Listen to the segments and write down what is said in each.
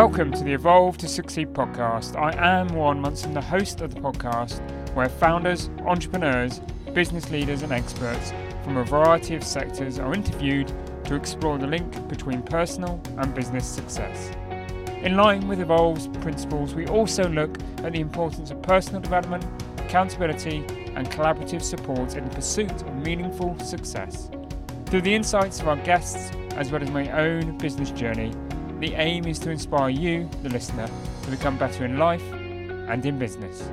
Welcome to the Evolve to Succeed podcast. I am Warren Munson, the host of the podcast, where founders, entrepreneurs, business leaders, and experts from a variety of sectors are interviewed to explore the link between personal and business success. In line with Evolve's principles, we also look at the importance of personal development, accountability, and collaborative support in the pursuit of meaningful success. Through the insights of our guests, as well as my own business journey, the aim is to inspire you, the listener, to become better in life and in business.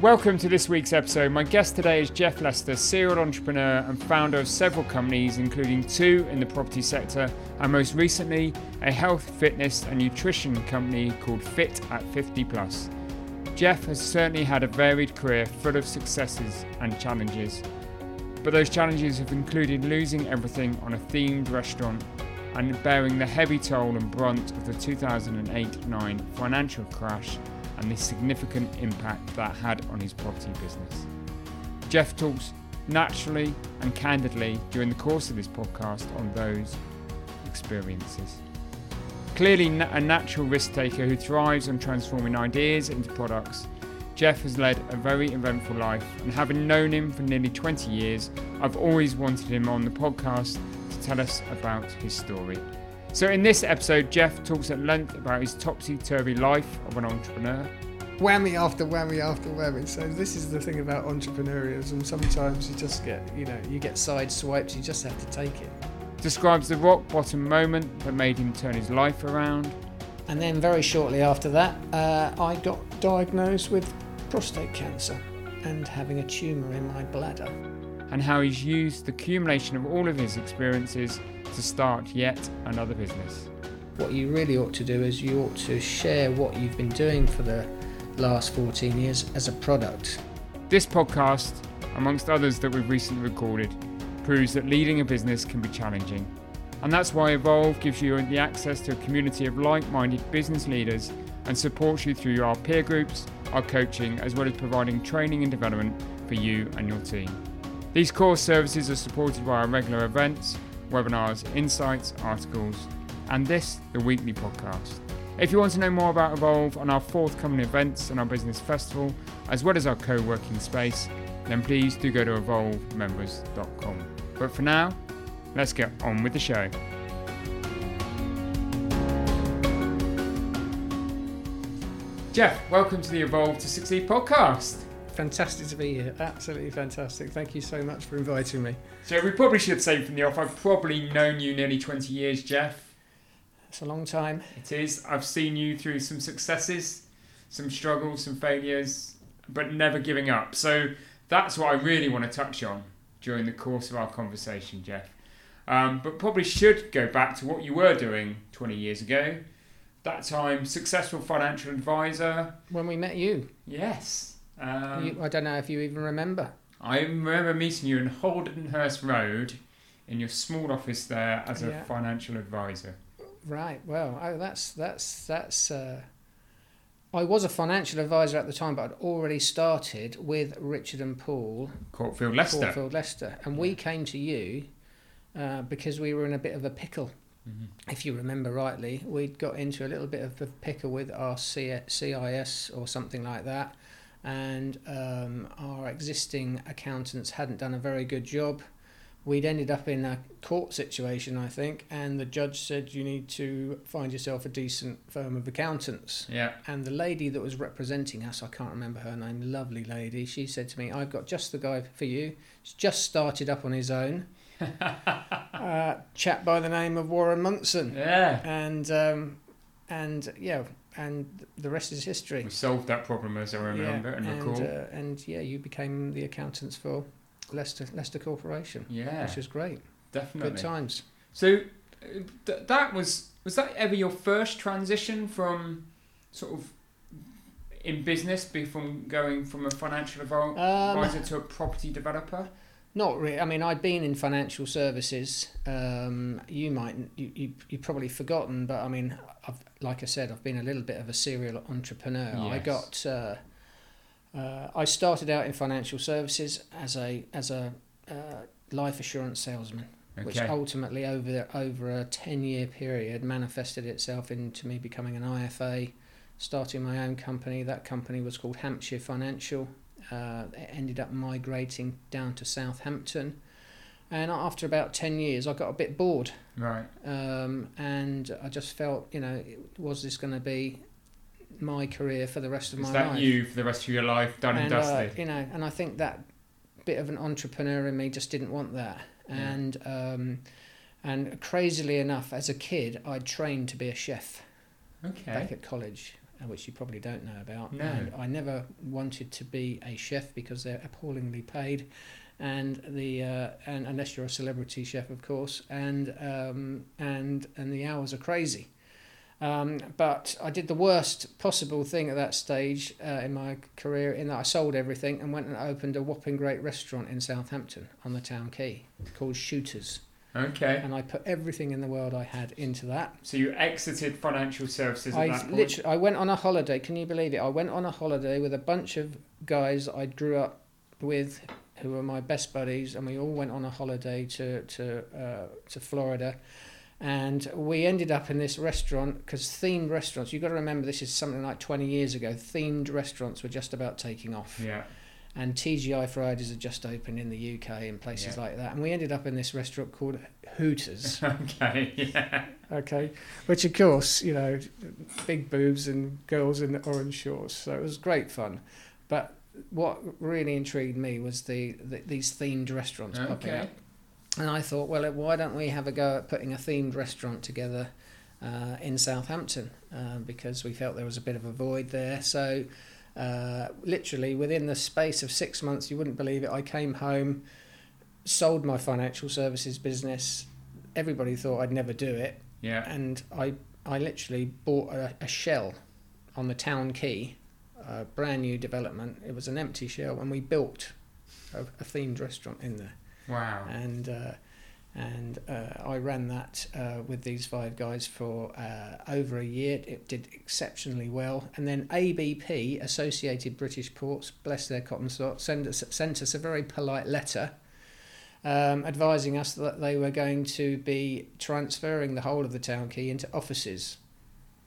Welcome to this week's episode. My guest today is Jeff Lester, serial entrepreneur and founder of several companies, including two in the property sector, and most recently, a health, fitness, and nutrition company called Fit at 50 Plus. Jeff has certainly had a varied career full of successes and challenges. But those challenges have included losing everything on a themed restaurant and bearing the heavy toll and brunt of the 2008 9 financial crash and the significant impact that had on his property business. Jeff talks naturally and candidly during the course of this podcast on those experiences. Clearly, a natural risk taker who thrives on transforming ideas into products Jeff has led a very eventful life, and having known him for nearly 20 years, I've always wanted him on the podcast to tell us about his story. So, in this episode, Jeff talks at length about his topsy turvy life of an entrepreneur. Whammy after whammy after whammy. So, this is the thing about entrepreneurism. Sometimes you just get, you know, you get side swipes, you just have to take it. Describes the rock bottom moment that made him turn his life around. And then, very shortly after that, uh, I got diagnosed with prostate cancer and having a tumour in my bladder. And how he's used the accumulation of all of his experiences to start yet another business. What you really ought to do is you ought to share what you've been doing for the last 14 years as a product. This podcast, amongst others that we've recently recorded, proves that leading a business can be challenging. And that's why Evolve gives you the access to a community of like minded business leaders and supports you through our peer groups, our coaching, as well as providing training and development for you and your team. These core services are supported by our regular events, webinars, insights, articles, and this, the weekly podcast. If you want to know more about Evolve and our forthcoming events and our business festival, as well as our co working space, then please do go to evolvemembers.com. But for now, let's get on with the show. Jeff, welcome to the Evolve to Succeed podcast. Fantastic to be here. Absolutely fantastic. Thank you so much for inviting me. So, we probably should say from the off, I've probably known you nearly 20 years, Jeff. It's a long time. It is. I've seen you through some successes, some struggles, some failures, but never giving up. So, that's what I really want to touch on during the course of our conversation, Jeff. Um, but probably should go back to what you were doing 20 years ago that time successful financial advisor. When we met you. Yes. Um, you, I don't know if you even remember. I remember meeting you in Holdenhurst Road in your small office there as a yeah. financial advisor. Right. Well, oh, that's that's that's. Uh, I was a financial advisor at the time, but I'd already started with Richard and Paul. Courtfield Leicester. Courtfield Leicester, and we came to you uh, because we were in a bit of a pickle Mm-hmm. If you remember rightly, we'd got into a little bit of a pickle with our CIS or something like that, and um, our existing accountants hadn't done a very good job. We'd ended up in a court situation, I think, and the judge said you need to find yourself a decent firm of accountants. Yeah. And the lady that was representing us, I can't remember her name, lovely lady, she said to me, I've got just the guy for you. He's just started up on his own uh, chap by the name of Warren Munson. Yeah. And um, and yeah, and the rest is history. We solved that problem as I remember yeah, and, and recall. Uh, and yeah, you became the accountants for Leicester Leicester Corporation. Yeah. Which was great. Definitely. Good times. So uh, th- that was was that ever your first transition from sort of in business, from going from a financial um, advisor um, to a property developer? Not really. I mean, I'd been in financial services. Um, you might you, you you probably forgotten, but I mean, I've, like I said, I've been a little bit of a serial entrepreneur. Yes. I got. Uh, uh, I started out in financial services as a as a uh, life assurance salesman, which ultimately over over a ten year period manifested itself into me becoming an IFA, starting my own company. That company was called Hampshire Financial. Uh, ended up migrating down to Southampton, and after about ten years, I got a bit bored, Right. um, and I just felt, you know, was this going to be my career for the rest of Is my that life? you for the rest of your life, done and, uh, dusted? you know, and I think that bit of an entrepreneur in me just didn't want that. Yeah. And um, and crazily enough, as a kid, I trained to be a chef okay. back at college, uh, which you probably don't know about. No. And I never wanted to be a chef because they're appallingly paid, and the uh, and unless you're a celebrity chef, of course, and um, and and the hours are crazy. Um, but I did the worst possible thing at that stage uh, in my career in that I sold everything and went and opened a whopping great restaurant in Southampton on the town quay called Shooters. Okay. And I put everything in the world I had into that. So you exited financial services at I that point. literally, I went on a holiday. Can you believe it? I went on a holiday with a bunch of guys I grew up with, who were my best buddies, and we all went on a holiday to to uh, to Florida, and we ended up in this restaurant because themed restaurants. You've got to remember this is something like twenty years ago. Themed restaurants were just about taking off Yeah. And TGI Fridays had just opened in the UK and places Yeah. like that. And we ended up in this restaurant called Hooters. Okay. Yeah. okay, which of course, you know, big boobs and girls in the orange shorts. So it was great fun. But what really intrigued me was the, the these themed restaurants popping up. And I thought, well, why don't we have a go at putting a themed restaurant together uh, in Southampton? Uh, because we felt there was a bit of a void there. So, uh, literally within the space of six months, you wouldn't believe it, I came home, sold my financial services business. Everybody thought I'd never do it, Yeah. and I I literally bought a, a shell on the town quay, a brand new development. It was an empty shell, and we built a, a themed restaurant in there Wow. and uh, and uh, I ran that uh, with these five guys for uh, over a year. It did exceptionally well, and then ABP, Associated British Ports, bless their cotton socks, sent us sent us a very polite letter. Um, advising us that they were going to be transferring the whole of the town quay into offices,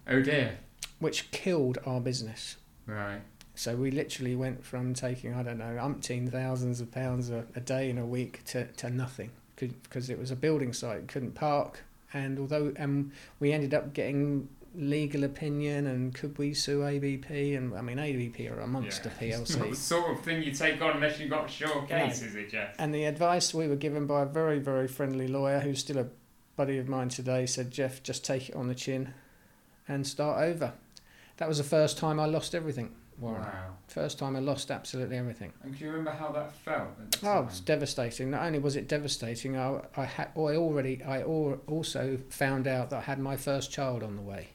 Oh dear. which killed our business. Right. So we literally went from taking, I don't know, umpteen thousands of pounds a, a day in a week to, to nothing because it was a building site, couldn't park. And although um, we ended up getting legal opinion and could we sue ABP? And I mean, ABP are a monster Yeah. It's not the PLC. sort of thing you take on unless you've got a sure No. case, is it, Jeff? And the advice we were given by a very, very friendly lawyer who's still a buddy of mine today said, Jeff, just take it on the chin and start over. That was the first time I lost everything, Wow. First time I lost absolutely everything. And do you remember how that felt Oh, it's devastating. Not only was it devastating, I, I had, I already, I al- also found out that I had my first child on the way,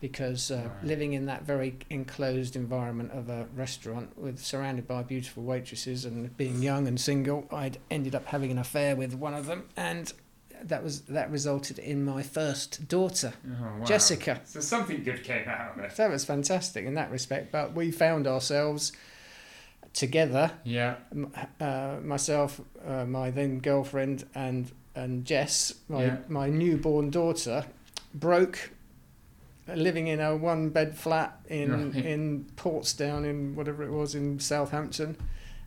because uh, Right. living in that very enclosed environment of a restaurant, with surrounded by beautiful waitresses, and being young and single, I'd ended up having an affair with one of them, and that was that resulted in my first daughter, Oh, wow. Jessica. So something good came out of it. That was fantastic in that respect. But we found ourselves together Yeah. uh, myself, uh, my then girlfriend, and and Jess, my Yeah. my newborn daughter, broke, uh, living in a one bed flat in Right. in Portswood in whatever it was in Southampton,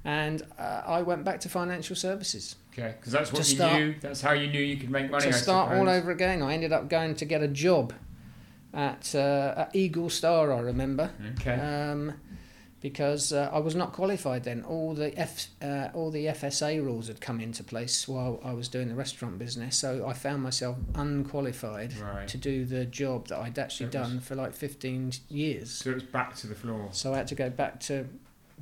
and uh, I went back to financial services Okay. Because that's what To you start- knew. That's how you knew you could make money. to I start all over again. I ended up going to get a job at uh, at Eagle Star. I remember Okay. um, because uh, I was not qualified then. All the F, uh, all the FSA rules had come into place while I was doing the restaurant business, so I found myself unqualified right. to do the job that I'd actually So it was- done for like fifteen years. So it was back to the floor. So I had to go back to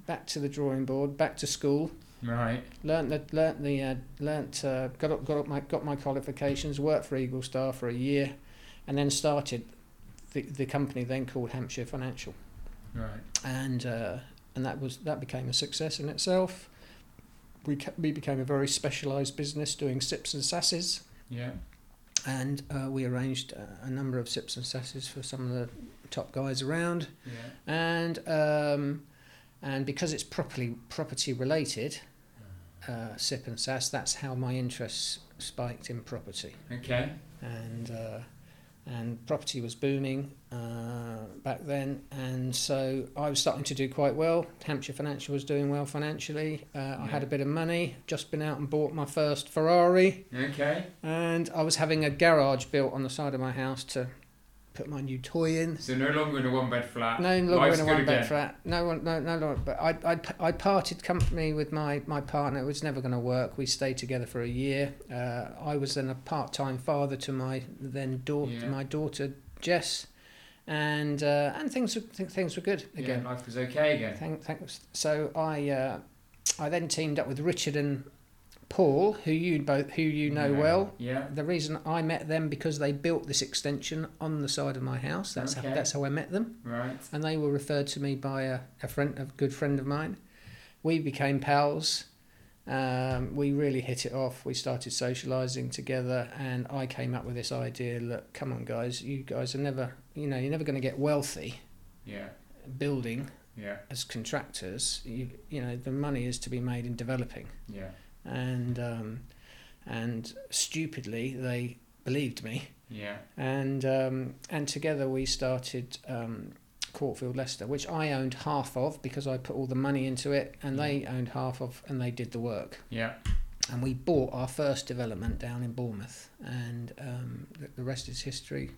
back to the drawing board, back to school, Right. learnt the learnt the uh, learnt uh, got up, got up my got my qualifications, worked for Eagle Star for a year, and then started the the company then called Hampshire Financial Right. and uh, and that was that became a success in itself. We ca- we became a very specialised business doing SIPPs and SSASs, Yeah. and uh, we arranged a number of SIPPs and SSASs for some of the top guys around, Yeah. and um, and because it's properly property related, uh, SIPP and SSAS, that's how my interest spiked in property, Okay. and uh, and property was booming uh, back then, and so I was starting to do quite well. Hampshire Financial was doing well financially. Uh, I had a bit of money, just been out and bought my first Ferrari, Okay. and I was having a garage built on the side of my house to put my new toy in. So no longer in a one bed flat. No longer in a one bed again. flat. No one, no, no, no. But I, I, I parted company with my, my partner. It was never going to work. We stayed together for a year. Uh, I was then a part time father to my then daughter, Yeah. my daughter Jess, and uh, and things were th- things were good Yeah, again. life was okay again. Thank, thanks. So I uh, I then teamed up with Richard and Paul, who you both who you know Yeah. well. Yeah. The reason I met them because they built this extension on the side of my house. That's Okay. how, that's how I met them Right. and they were referred to me by a, a friend, a good friend of mine. We became pals. Um, we really hit it off. We started socialising together, and I came up with this idea: look, come on, guys, you guys are never, you know, you're never going to get wealthy Yeah. building Yeah. as contractors. You, you know, the money is to be made in developing, Yeah. And um, and stupidly they believed me Yeah. and um, and together we started um, Courtfield Leicester, which I owned half of because I put all the money into it, and they owned half of, and they did the work. Yeah. And we bought our first development down in Bournemouth, and um, the, the rest is history.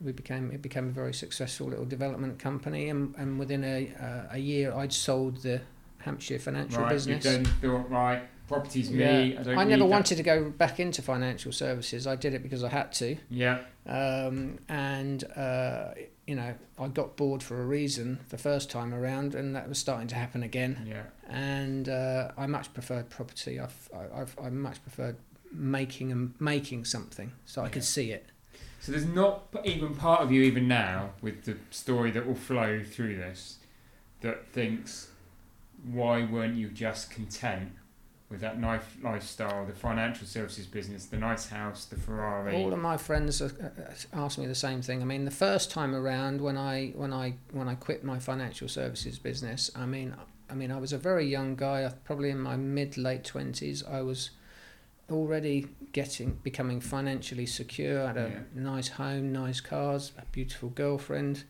We became it became a very successful little development company, and, and within a uh, a year I'd sold the Hampshire financial Right. business. You then thought, right, property's me. Yeah. I don't I never that. wanted to go back into financial services. I did it because I had to. Yeah. um, and uh, you know I got bored for a reason the first time around, and that was starting to happen again. Yeah. And uh, I much preferred property. I've, I- I've, I much preferred making and making something, so I could see it. So there's not even part of you, even now, with the story that will flow through this, that thinks, why weren't you just content with that nice lifestyle, the financial services business, the nice house, the Ferrari? All of my friends uh, uh, me the same thing. I mean, the first time around when I when I when I quit my financial services business, I mean, I mean, I was a very young guy, uh, probably in my mid late twenties. I was already getting becoming financially secure. I had a Yeah. nice home, nice cars, a beautiful girlfriend.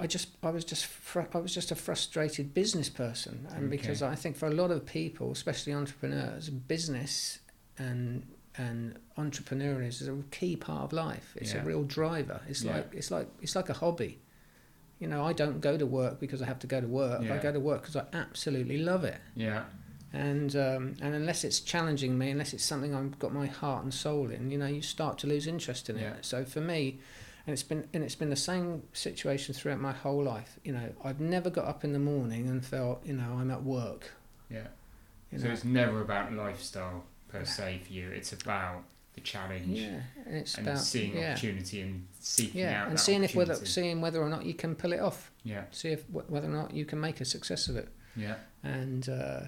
I just I was just fr- I was just a frustrated business person, and Okay. because I think for a lot of people, especially entrepreneurs, business and and entrepreneurialism is a key part of life. It's Yeah. a real driver. It's Yeah. like it's like it's like a hobby. You know, I don't go to work because I have to go to work. I go to work because I absolutely love it. Yeah. And um, and unless it's challenging me, unless it's something I've got my heart and soul in, you know, you start to lose interest in Yeah. it. So for me, and it's been and it's been the same situation throughout my whole life. You know, I've never got up in the morning and felt, you know, I'm at work. Yeah. You So know, it's never about lifestyle per se for you. It's about the challenge yeah, and it's and about seeing yeah, opportunity and seeking yeah, out and seeing if whether seeing whether or not you can pull it off. Yeah. See if whether or not you can make a success of it. Yeah. and uh,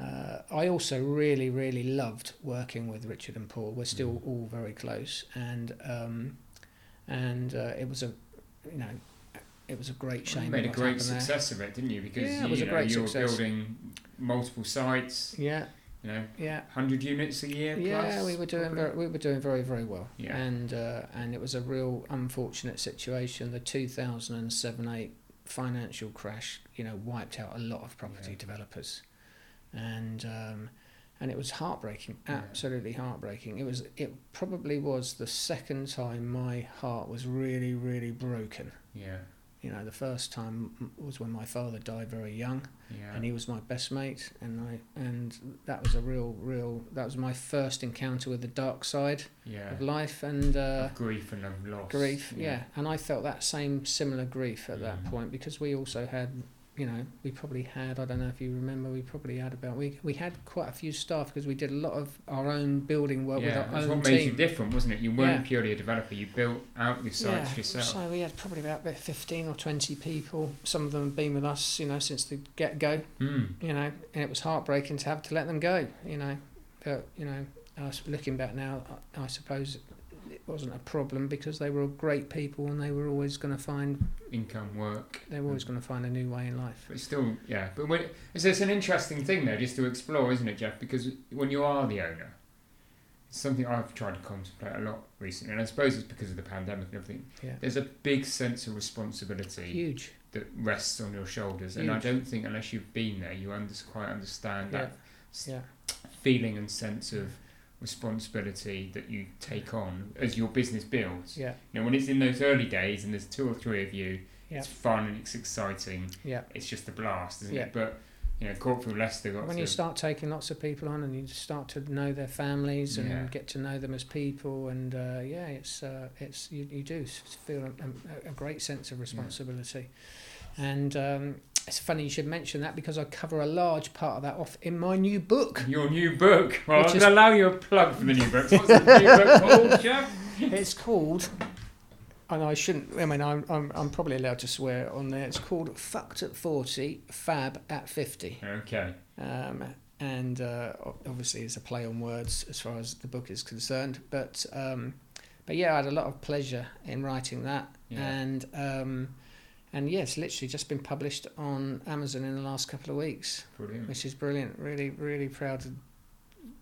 uh, I also really, really loved working with Richard and Paul. We're still Mm. all very close, and um, and uh, it was a, you know, it was a great shame. you made a great happened there. success of it, didn't you? Because Yeah, it you, was a know, great you success. were building multiple sites. Yeah, You know, yeah, hundred units a year. yeah. We were doing probably? very, we were doing very, very well. Yeah. and uh, and it was a real unfortunate situation. The two thousand and seven eight financial crash, you know, wiped out a lot of property Yeah. developers, and um, and it was heartbreaking, Yeah. absolutely heartbreaking. It was it probably was the second time my heart was really really broken. Yeah. You know, the first time was when my father died very young, Yeah. and he was my best mate, and I and that was a real real that was my first encounter with the dark side yeah. of life, and. Uh, Of grief and of loss. grief yeah. and i felt that same similar grief at that Mm. point because we also had you know we probably had i don't know if you remember we probably had about we, we had quite a few staff because we did a lot of our own building work yeah, with our own what made you team different, wasn't it? You weren't Yeah. purely a developer. You built out your sites yeah, yourself. so we had probably about, about 15 or 20 people some of them have been with us you know since the get-go Mm. you know and it was heartbreaking to have to let them go you know but you know looking back now I, I suppose wasn't a problem because they were all great people and they were always going to find Income, work. they were always going to find a new way in life But still, yeah. But when, it's, it's an interesting thing, though, just to explore, isn't it, Jeff? Because when you are the owner, It's something I've tried to contemplate a lot recently, and I suppose it's because of the pandemic and everything. Yeah. There's a big sense of responsibility Huge. that rests on your shoulders, and I don't think unless you've been there, you under- quite understand Yeah. that Yeah. feeling and sense of responsibility that you take on as your business builds. Yeah. You know, when it's in those early days and there's two or three of you, Yeah. it's fun and it's exciting. Yeah. It's just a blast, isn't Yeah. it? But you know, Courtfield Leicester got When to you start taking lots of people on and you start to know their families and Yeah. get to know them as people, and uh, yeah, it's uh, it's you, you do feel a, a, a great sense of responsibility. And um, it's funny you should mention that because I cover a large part of that off in my new book. your new book. Well, I'm is- allow you a plug for the new book. What's the new book called, Jeff? it's called, and I shouldn't. I mean, I'm, I'm I'm probably allowed to swear on there. It's called "Fucked at 40, Fab at 50." Okay. um, and uh, obviously it's a play on words as far as the book is concerned. But um, but yeah, I had a lot of pleasure in writing that, Yeah. and um, and yes, literally just been published on Amazon in the last couple of weeks, Brilliant. which is brilliant. Really, really proud,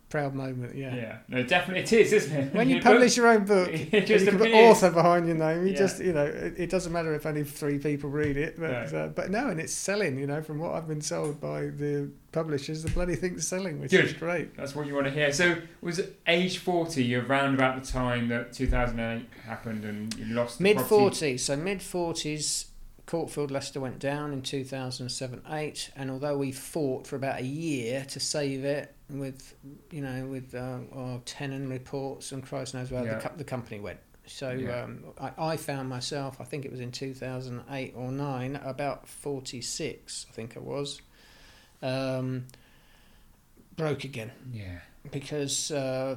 proud moment. Yeah. Yeah. No, definitely it is, isn't it? When you publish your own book, just you can put author behind your name. You Yeah. just, you know, it, it doesn't matter if only three people read it, but No. uh, but no, and it's selling. You know, from what I've been told by the publishers, the bloody thing's selling, which is Good. great. That's what you want to hear. So, was age 40, you're around about the time that 2008 happened and you lost the Mid forties, so mid forties. Courtfield Leicester went down in 2007 8 and although we fought for about a year to save it with you know with uh, our Tenon reports and Christ knows where Yeah. the, the company went so Yeah. um, I, I found myself I think it was in 2008 or 9 about 46 I think I was um, broke again Yeah. because uh,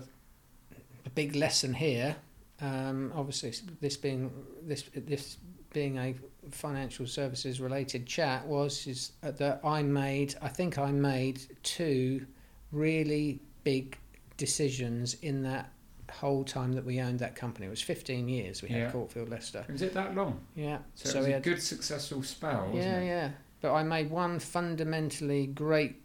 the big lesson here, um, obviously, this being this this being a financial services related chat, was is that I made. I think I made two really big decisions in that whole time that we owned that company. It was fifteen years we Yeah. had Courtfield Leicester. Was it that long? Yeah, So, so it was a had good, successful spell, wasn't yeah, it? yeah. But I made one fundamentally great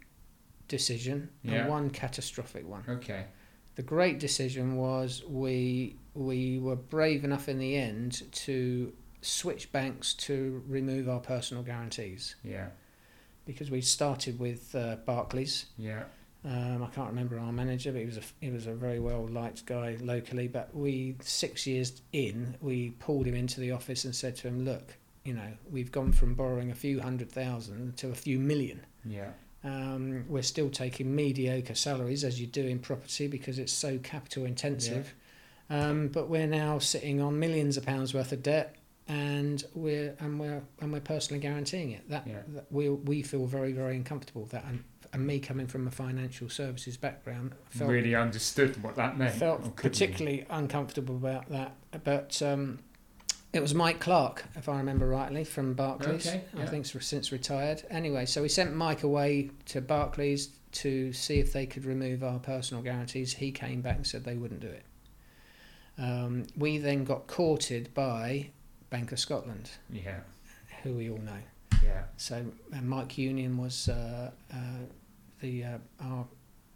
decision Yeah. and one catastrophic one. Okay. The great decision was we we were brave enough in the end to switch banks to remove our personal guarantees Yeah. because we started with uh, Barclays. Yeah. Um, I can't remember our manager, but he was a he was a very well liked guy locally. But we six years in, we pulled him into the office and said to him, "Look, you know, we've gone from borrowing a few hundred thousand to a few million. Yeah. Um, we're still taking mediocre salaries as you do in property because it's so capital intensive. Um, but we're now sitting on millions of pounds worth of debt, and we're and we're and we're personally guaranteeing it. That, Yeah. that we we feel very very uncomfortable that. And, and me coming from a financial services background, felt really understood what that meant. felt could particularly uncomfortable about that. But um, it was Mike Clark, if I remember rightly, from Barclays. Okay, I think since retired. Anyway, so we sent Mike away to Barclays to see if they could remove our personal guarantees. He came back and said they wouldn't do it. Um, we then got courted by Bank of Scotland, Yeah. who we all know. Yeah. So uh, Mike Union was uh, uh, the uh, our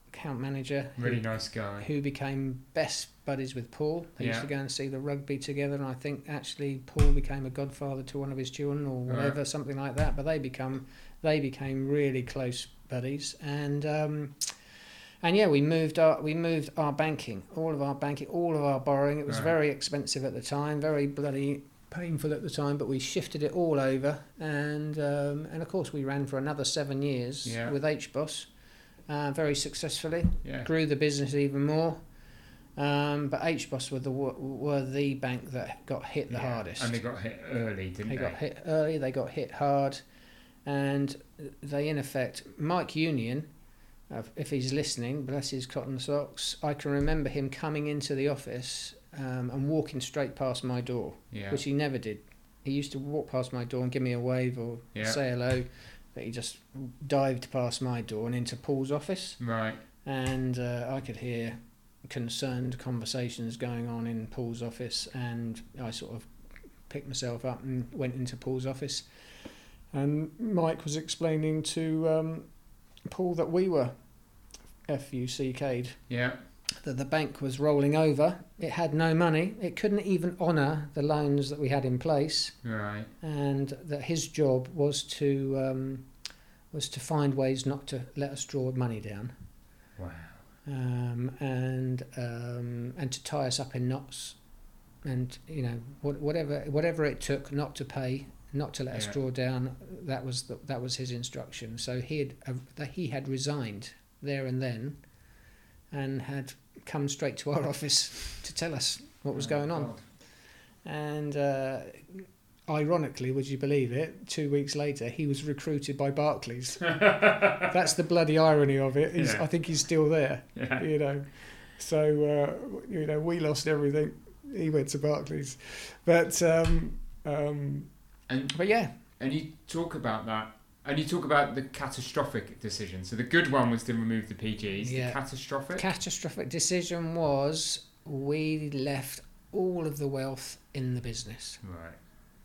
account manager. who- Really nice guy. who became best buddies with Paul. They used to go and see the rugby together, and I think actually Paul became a godfather to one of his children or Right. whatever, something like that. But they become they became really close buddies, and um, and yeah, we moved our we moved our banking, all of our banking, all of our borrowing. It was Right. very expensive at the time, very bloody painful at the time, but we shifted it all over, and um, and of course we ran for another seven years Yeah. with HBOS, uh, very successfully Yeah. grew the business even more. Um, but HBOS were the were the bank that got hit the Yeah. hardest. And they got hit early, didn't They they? got hit early. They got hit hard, and they in effect Mike Union, uh, if he's listening, bless his cotton socks. I can remember him coming into the office um, and walking straight past my door, Yeah. which he never did. He used to walk past my door and give me a wave or Yeah. say hello, but he just dived past my door and into Paul's office Right. and uh, I could hear concerned conversations going on in Paul's office, and I sort of picked myself up and went into Paul's office, and Mike was explaining to um, Paul that we were FUCK'd, Yeah. That the bank was rolling over. It had no money. It couldn't even honour the loans that we had in place, Right. and that his job was to um, was to find ways not to let us draw money down, Wow. um, and um, and to tie us up in knots, and you know what, whatever whatever it took not to pay, not to let us draw down. That was the, that was his instruction. So he had uh, that he had resigned there and then, and had come straight to our office to tell us what was Oh, going on. And uh, ironically, would you believe it? Two weeks later, he was recruited by Barclays. That's the bloody irony of it. He's, Yeah. I think he's still there. Yeah. You know, so uh, you know we lost everything. He went to Barclays, but um, um, And but yeah, and you talk about that. And you talk about the catastrophic decision. So the good one was to remove the PGs. Yeah. The catastrophic. catastrophic decision was we left all of the wealth in the business. right.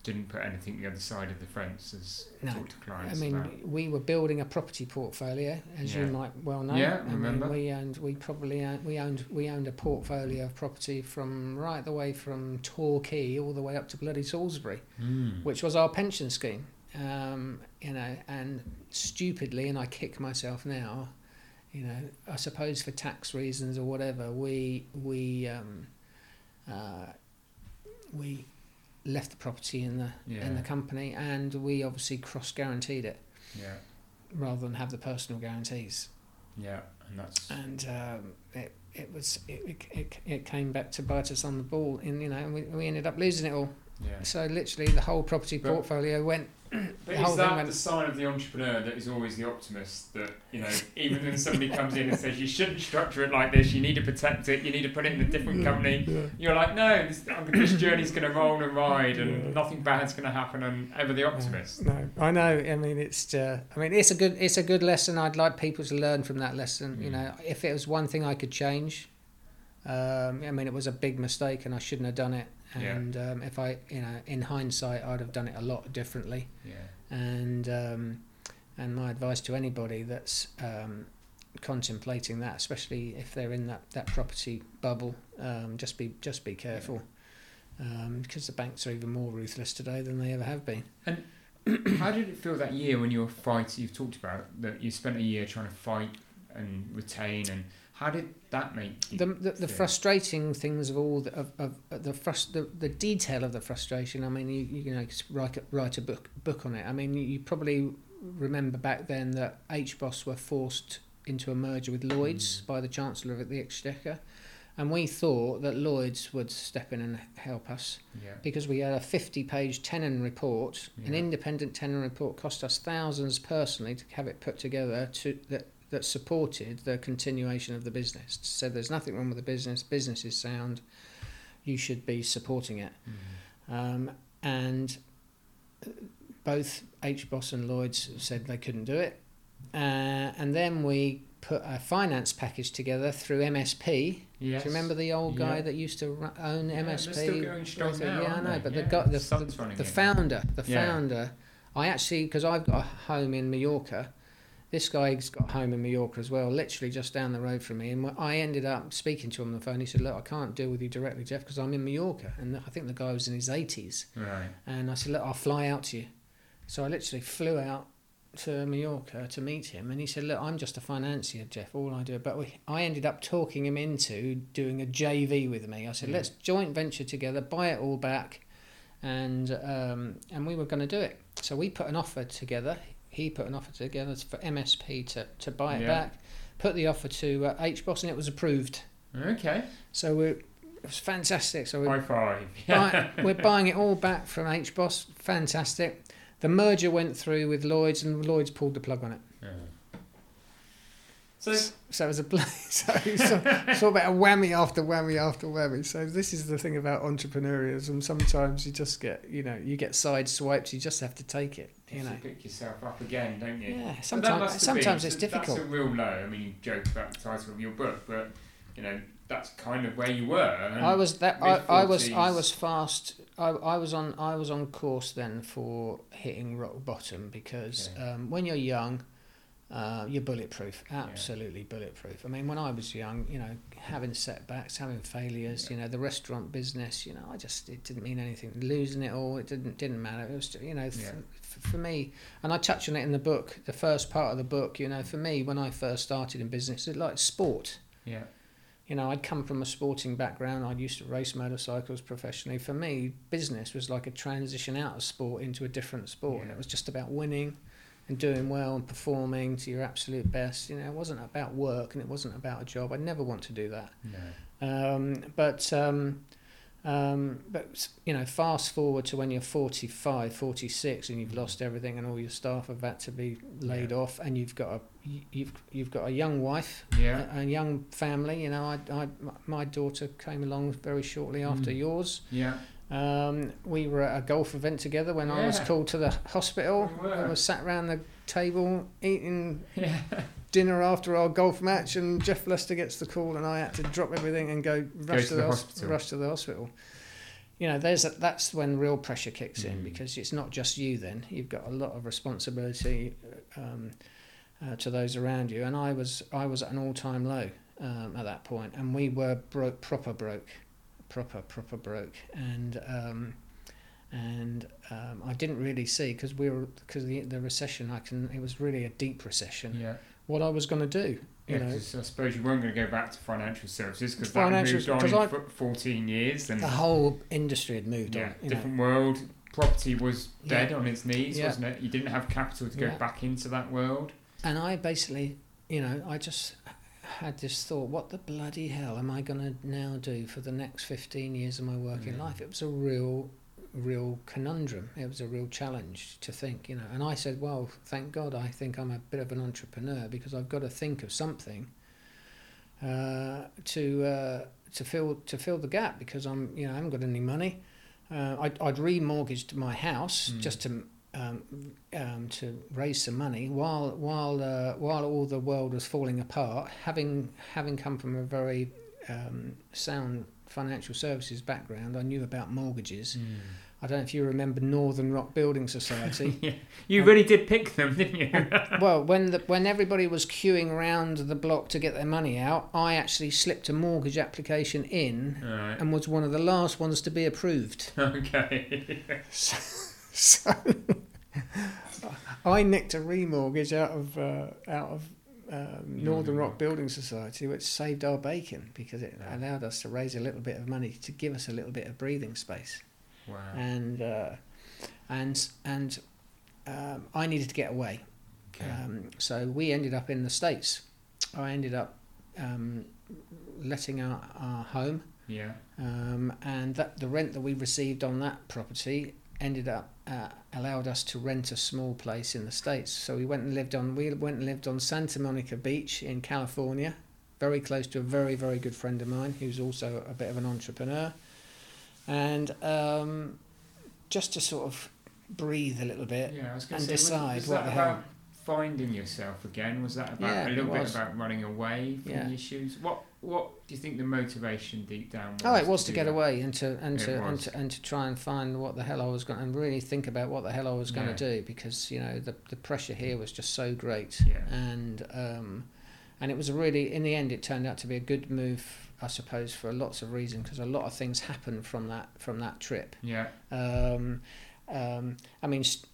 Didn't put anything the other side of the fence as No. talk to clients. I mean, about. we were building a property portfolio, as you might well know. Yeah, I mean, remember. we owned, we probably owned, we owned, we owned a portfolio of property from right the way from Torquay all the way up to bloody Salisbury, Mm. which was our pension scheme. Um, you know, and stupidly, and I kick myself now. You know, I suppose for tax reasons or whatever, we we um, uh, we left the property in the in the company, and we obviously cross guaranteed it Yeah. rather than have the personal guarantees. Yeah. And that's. And um, it it was it, it it came back to bite us on the ball, and you know, we we ended up losing it all. Yeah. So literally, the whole property But- portfolio went. But the is that went. the sign of the entrepreneur that is always the optimist? That you know, even when somebody comes in and says you shouldn't structure it like this, you need to protect it, you need to put it in a different company. Yeah. You're like, no, this, this journey's going to roll and ride, and Yeah. nothing bad's going to happen, and ever the optimist. No, I know. I mean, it's. Uh, I mean, it's a good. It's a good lesson. I'd like people to learn from that lesson. You Mm. know, if it was one thing I could change, um, I mean, it was a big mistake, and I shouldn't have done it. Yeah. And um, if I, you know, in hindsight, I'd have done it a lot differently. Yeah. And um, and my advice to anybody that's um, contemplating that, especially if they're in that, that property bubble, um, just be just be careful. Um, because the banks are even more ruthless today than they ever have been. And how did it feel that year when you were fighting? You've talked about that you spent a year trying to fight and retain, and how did that make you? the the, the frustrating things of all the, of, of of the, frust- the the detail of the frustration. I mean, you you know write a, write a book book on it. I mean, you, probably remember back then that HBOS were forced into a merger with Lloyds Mm. by the Chancellor of the Exchequer, and we thought that Lloyds would step in and help us yeah. because we had a 50 page Tenon report. An independent Tenon report cost us thousands personally to have it put together to that that supported the continuation of the business. Said there's nothing wrong with the business, business is sound, you should be supporting it. Mm. Um, and both H. HBOS and Lloyds said they couldn't do it. Uh, and then we put a finance package together through MSP. Yes. Do you remember the old guy Yeah. that used to own Yeah, MSP? still going strong Right, now, yeah, I know, but Yeah, the guy, the, the, the founder, the Yeah. founder. I actually, because I've got a home in Mallorca, this guy's got home in Mallorca as well, literally just down the road from me. And I ended up speaking to him on the phone. He said, "Look, I can't deal with you directly, Jeff, because I'm in Mallorca." And I think the guy was in his 80s. Right. And I said, "Look, I'll fly out to you." So I literally flew out to Mallorca to meet him, and he said, "Look, I'm just a financier, Jeff. All I do." But we, I ended up talking him into doing a JV with me. I said, Mm. "Let's joint venture together, buy it all back," and um, and we were going to do it. So we put an offer together. He put an offer together for MSP to, to buy it Yeah. back. Put the offer to uh, HBOS, and it was approved. Okay. So we it was fantastic. So we High five. buy, we're buying it all back from H HBOS. Fantastic. The merger went through with Lloyds, and Lloyds pulled the plug on it. So So it was a bl- so sort of about a whammy after whammy after whammy. So this is the thing about entrepreneurism. Sometimes you just get, you know, you get side swipes. You just have to take it. You you know. pick yourself up again, don't you? Yeah. Sometimes sometimes been- it's so difficult. That's a real low. I mean, you joke about the title of your book, but you know that's kind of where you were. I was that I, I was I was fast. I, I was on I was on course then for hitting rock bottom because Okay. um, when you're young, uh, you're bulletproof, absolutely bulletproof. I mean, when I was young, you know, having setbacks, having failures, Yeah. you know, the restaurant business, you know, I just it didn't mean anything. Losing it all, it didn't didn't matter. It was, you know, f- Yeah. f- for me, and I touch on it in the book, the first part of the book. You know, for me, when I first started in business, it's like sport. Yeah. You know, I'd come from a sporting background. I'd used to race motorcycles professionally. For me, business was like a transition out of sport into a different sport, and it was just about winning and doing well and performing to your absolute best. You know, it wasn't about work and it wasn't about a job. I never want to do that. No. Um, but um, um, but you know, fast forward to when you're 45, 46, and you've lost everything, and all your staff have had to be laid Yeah. off, and you've got a you- you've you've got a young wife, Yeah. a, a young family. You know, I, I my daughter came along very shortly after Mm. yours. Yeah. Um, we were at a golf event together when I was called to the hospital. We. I was sat around the table eating Yeah. dinner after our golf match, and Jeff Lester gets the call, and I had to drop everything and go rush to to, the the, hospital. rush to the hospital. You know, there's a, that's when real pressure kicks in Mm. because it's not just you. Then you've got a lot of responsibility um, uh, to those around you, and I was I was at an all time low um, at that point, and we were broke, proper broke, proper proper broke, and. Um, and um, I didn't really see because we were because the the recession I can it was really a deep recession Yeah. what I was going to do. You Yeah, know, I suppose you weren't going to go back to financial services because that moved on in I- f- 14 years. And the whole industry had moved yeah, on. You know. different world. Property was dead Yeah. on its knees, Yeah. wasn't it? You didn't have capital to go back into that world. And I basically, you know, I just had this thought: what the bloody hell am I going to now do for the next fifteen years of my working Mm. life? It was a real, real conundrum. It was a real challenge to think, you know. And I said, well, thank God, I think I'm a bit of an entrepreneur because I've got to think of something uh, to uh, to fill to fill the gap because I'm, you know, I haven't got any money. Uh, I'd, I'd remortgaged my house Mm. just to um, um, to raise some money while while uh, while all the world was falling apart. Having having come from a very um, sound financial services background, I knew about mortgages. I don't know if you remember Northern Rock Building Society. yeah. You really did pick them, didn't you? well, when the, when everybody was queuing around the block to get their money out, I actually slipped a mortgage application in right. and was one of the last ones to be approved. Okay. So, so I nicked a remortgage out of uh, out of um, Northern Rock Building Society, which saved our bacon because it Yeah. allowed us to raise a little bit of money to give us a little bit of breathing space. wow. And uh, and and um, I needed to get away, Okay. um, so we ended up in the states. I ended up um, letting our, our home yeah. um, and that the rent that we received on that property ended up uh, allowed us to rent a small place in the states. So we went and lived on we went and lived on Santa Monica Beach in California, very close to a very very good friend of mine who's also a bit of an entrepreneur, and um, just to sort of breathe a little bit. Yeah, I was going and say, decide was, was what the hell- about finding yourself again? Was that about Yeah, a little bit about running away from Yeah. the issues? What What do you think the motivation deep down was? Oh, it was to do get that? away and to and to, and to and to try and find what the hell I was going and really think about what the hell I was going Yeah. to do because you know the the pressure here was just so great Yeah. and um, and it was really in the end it turned out to be a good move I suppose for lots of reasons because a lot of things happened from that from that trip. Yeah. Um, um, I mean. St-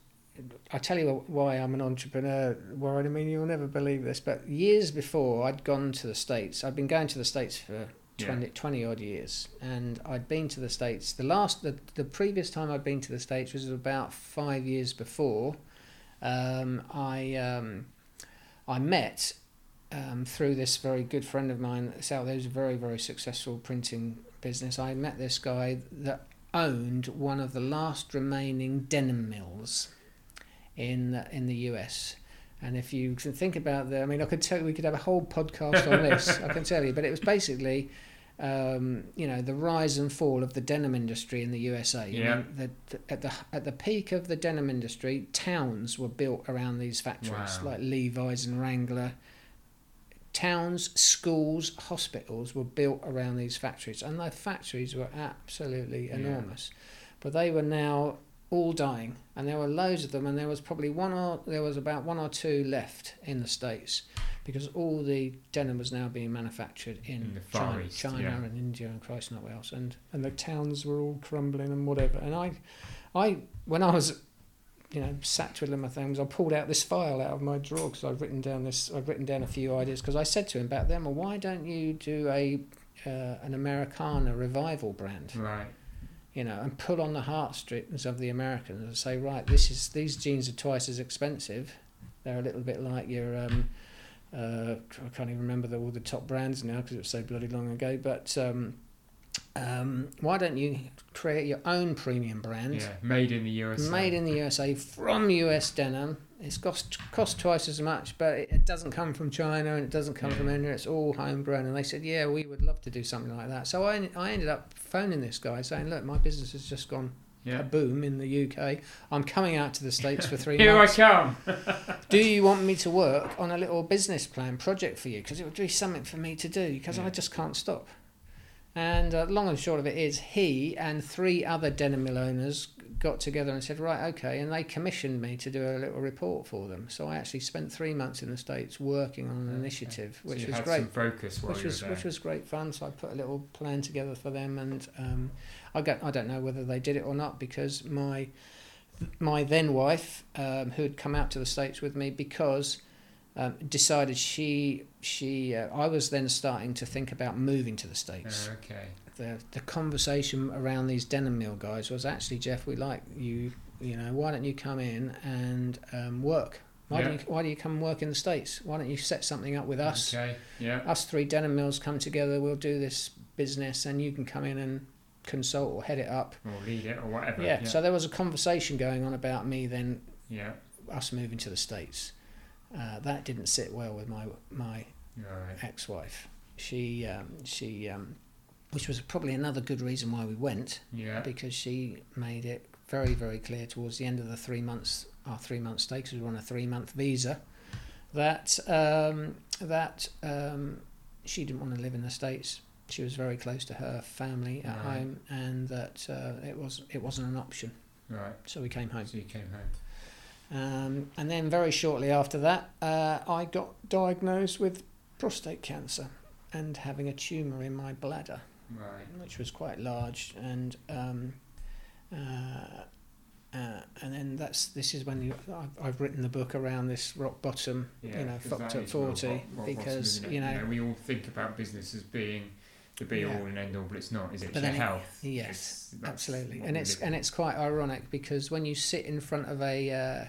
I tell you why I'm an entrepreneur, Warren. I mean, you'll never believe this, but years before I'd gone to the States, I'd been going to the States for 20, Yeah. 20 odd years and I'd been to the States the last the, the previous time I'd been to the States was about five years before um, I um, I met um, through this very good friend of mine that's out there who's a very very successful printing business I met this guy that owned one of the last remaining denim mills in the, in the US and if you can think about the, I mean, I could tell we could have a whole podcast on this. I can tell you, but it was basically, um, you know, the rise and fall of the denim industry in the USA. I Yeah. mean, the, at the at the peak of the denim industry, towns were built around these factories, Wow. like Levi's and Wrangler. Towns, schools, hospitals were built around these factories, and the factories were absolutely Yeah. enormous. But they were now all dying, and there were loads of them, and there was probably one or there was about one or two left in the states because all the denim was now being manufactured in, In China, East, China yeah. and India and Christ not else, and and the towns were all crumbling and whatever. And I, I when I was, you know, sat twiddling my thumbs, I pulled out this file out of my drawer because I've written down this. I've written down a few ideas because I said to him about them, well, why don't you do a uh, an Americana revival brand? Right. You know, and pull on the heartstrings of the Americans and say, right, this is these jeans are twice as expensive. They're a little bit like your, um, uh, I can't even remember the, all the top brands now because it was so bloody long ago. But um, um, why don't you create your own premium brand, Yeah. Made in the USA. made in the USA from US denim? It's cost cost twice as much, but it, it doesn't come from China and it doesn't come from India. It's all homegrown. And they said, yeah, we would love to do something like that. So I, I ended up phoning this guy saying, look, my business has just gone Yeah. a boom in the UK. I'm coming out to the States for three Here I come. Do you want me to work on a little business plan project for you? Because it would be something for me to do because Yeah. I just can't stop. And uh, long and short of it is, he and three other denim mill owners got together and said, right, okay, and they commissioned me to do a little report for them. So I actually spent three months in the States working on an Okay. initiative, So which you was great focus which was which was great fun. So I put a little plan together for them, and um, I got I don't know whether they did it or not because my my then wife, um, who had come out to the states with me, because um, decided she she uh, I was then starting to think about moving to the states. Okay. The the conversation around these denim mill guys was actually Jeff, we like you. You know, why don't you come in and um, work? Why Yeah. don't you Why do you come and work in the states? Why don't you set something up with us? Okay. Yeah. us three denim mills come together, we'll do this business, and you can come in and consult or head it up. Or lead it or whatever. Yeah. Yeah. So there was a conversation going on about me then yeah. us moving to the states. Uh, that didn't sit well with my my Right. ex-wife. She um, she um, which was probably another good reason why we went Yeah. because she made it very very clear towards the end of the three months our three month stay 'cause we were on a three month visa that um, that um, she didn't want to live in the states she was very close to her family at Right. home and that uh, it was it wasn't an option Right. so we came home So you came home. Um, and then very shortly after that uh, I got diagnosed with prostate cancer and having a tumour in my bladder Right. which was quite large, and um, uh, uh, and then that's this is when you, I've, I've written the book around this rock bottom, Yeah. you know, fucked up forty, rock- rock because isn't it? you know, we all think about business as being the be Yeah. all and end all, but it's not, is it? But It's your it- health. yes, It's- absolutely, and it's and it's quite ironic because when you sit in front of a uh,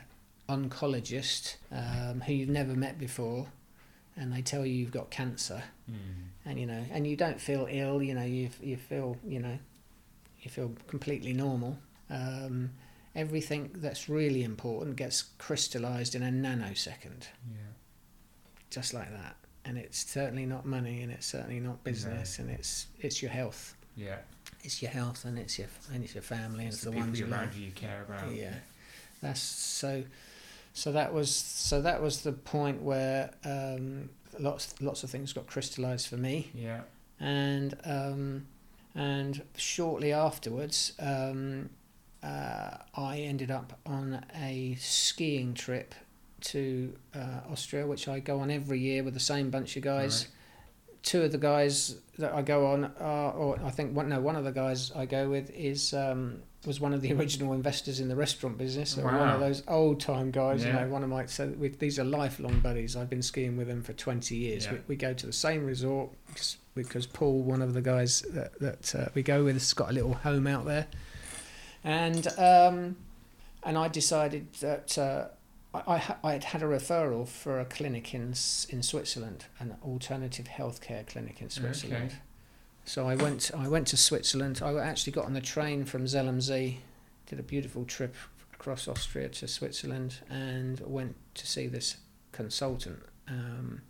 oncologist um, who you've never met before, and they tell you you've got cancer, Mm. and you know, and you don't feel ill, you know, you you feel, you know, you feel completely normal. Um, everything that's really important gets crystallized in a nanosecond, Yeah. just like that. And it's certainly not money, and it's certainly not business, and it's it's your health. Yeah. It's your health, and it's your and it's your family, and It's it's, the the, ones you around love. you you care about. Yeah, that's so. So that was so that was the point where um, lots lots of things got crystallized for me. Yeah. and um, and shortly afterwards, um, uh, I ended up on a skiing trip to uh, Austria, which I go on every year with the same bunch of guys. Right. Two of the guys that I go on are, or I think one, no, one of the guys I go with is um, was one of the original investors in the restaurant business. Or One of those old time guys, you know. One of my so we, these are lifelong buddies. I've been skiing with them for twenty years. Yeah. We, we go to the same resort because- because Paul, one of the guys that, that uh, we go with, has got a little home out there, and um, and I decided that uh, I I, had had a referral for a clinic in in Switzerland, an alternative healthcare clinic in Switzerland. Okay. So I went I went to Switzerland. I actually got on the train from Zell am See, did a beautiful trip across Austria to Switzerland, and went to see this consultant. Um,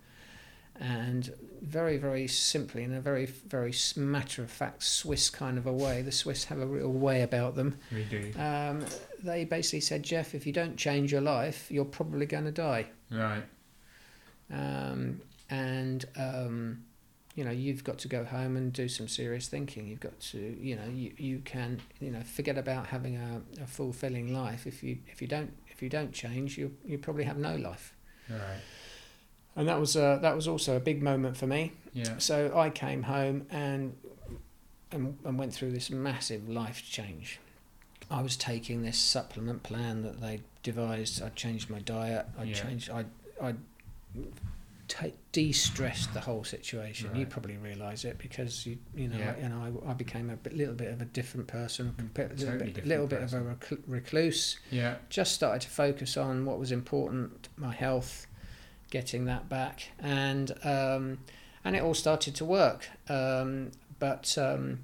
and very, very simply, in a very, very matter of fact Swiss kind of a way, the Swiss have a real way about them. We do. Um, they basically said, Jeff, if you don't change your life, you're probably going to die. Right. Um, and um, you know you've got to go home and do some serious thinking you've got to you know you, you can you know forget about having a, a fulfilling life if you if you don't if you don't change you you probably have no life Right. and that was uh, that was also a big moment for me Yeah. so I came home and, and and went through this massive life change. I was taking this supplement plan that they devised. I changed my diet. I Yeah. changed. I I ta de-stressed the whole situation. You probably realise it because you you know Yeah. you know I, I became a bit, little bit of a different person, a little, Totally bit, little bit of a recl- recluse Yeah. just started to focus on what was important, my health, getting that back, and um, and it all started to work. Um, but um,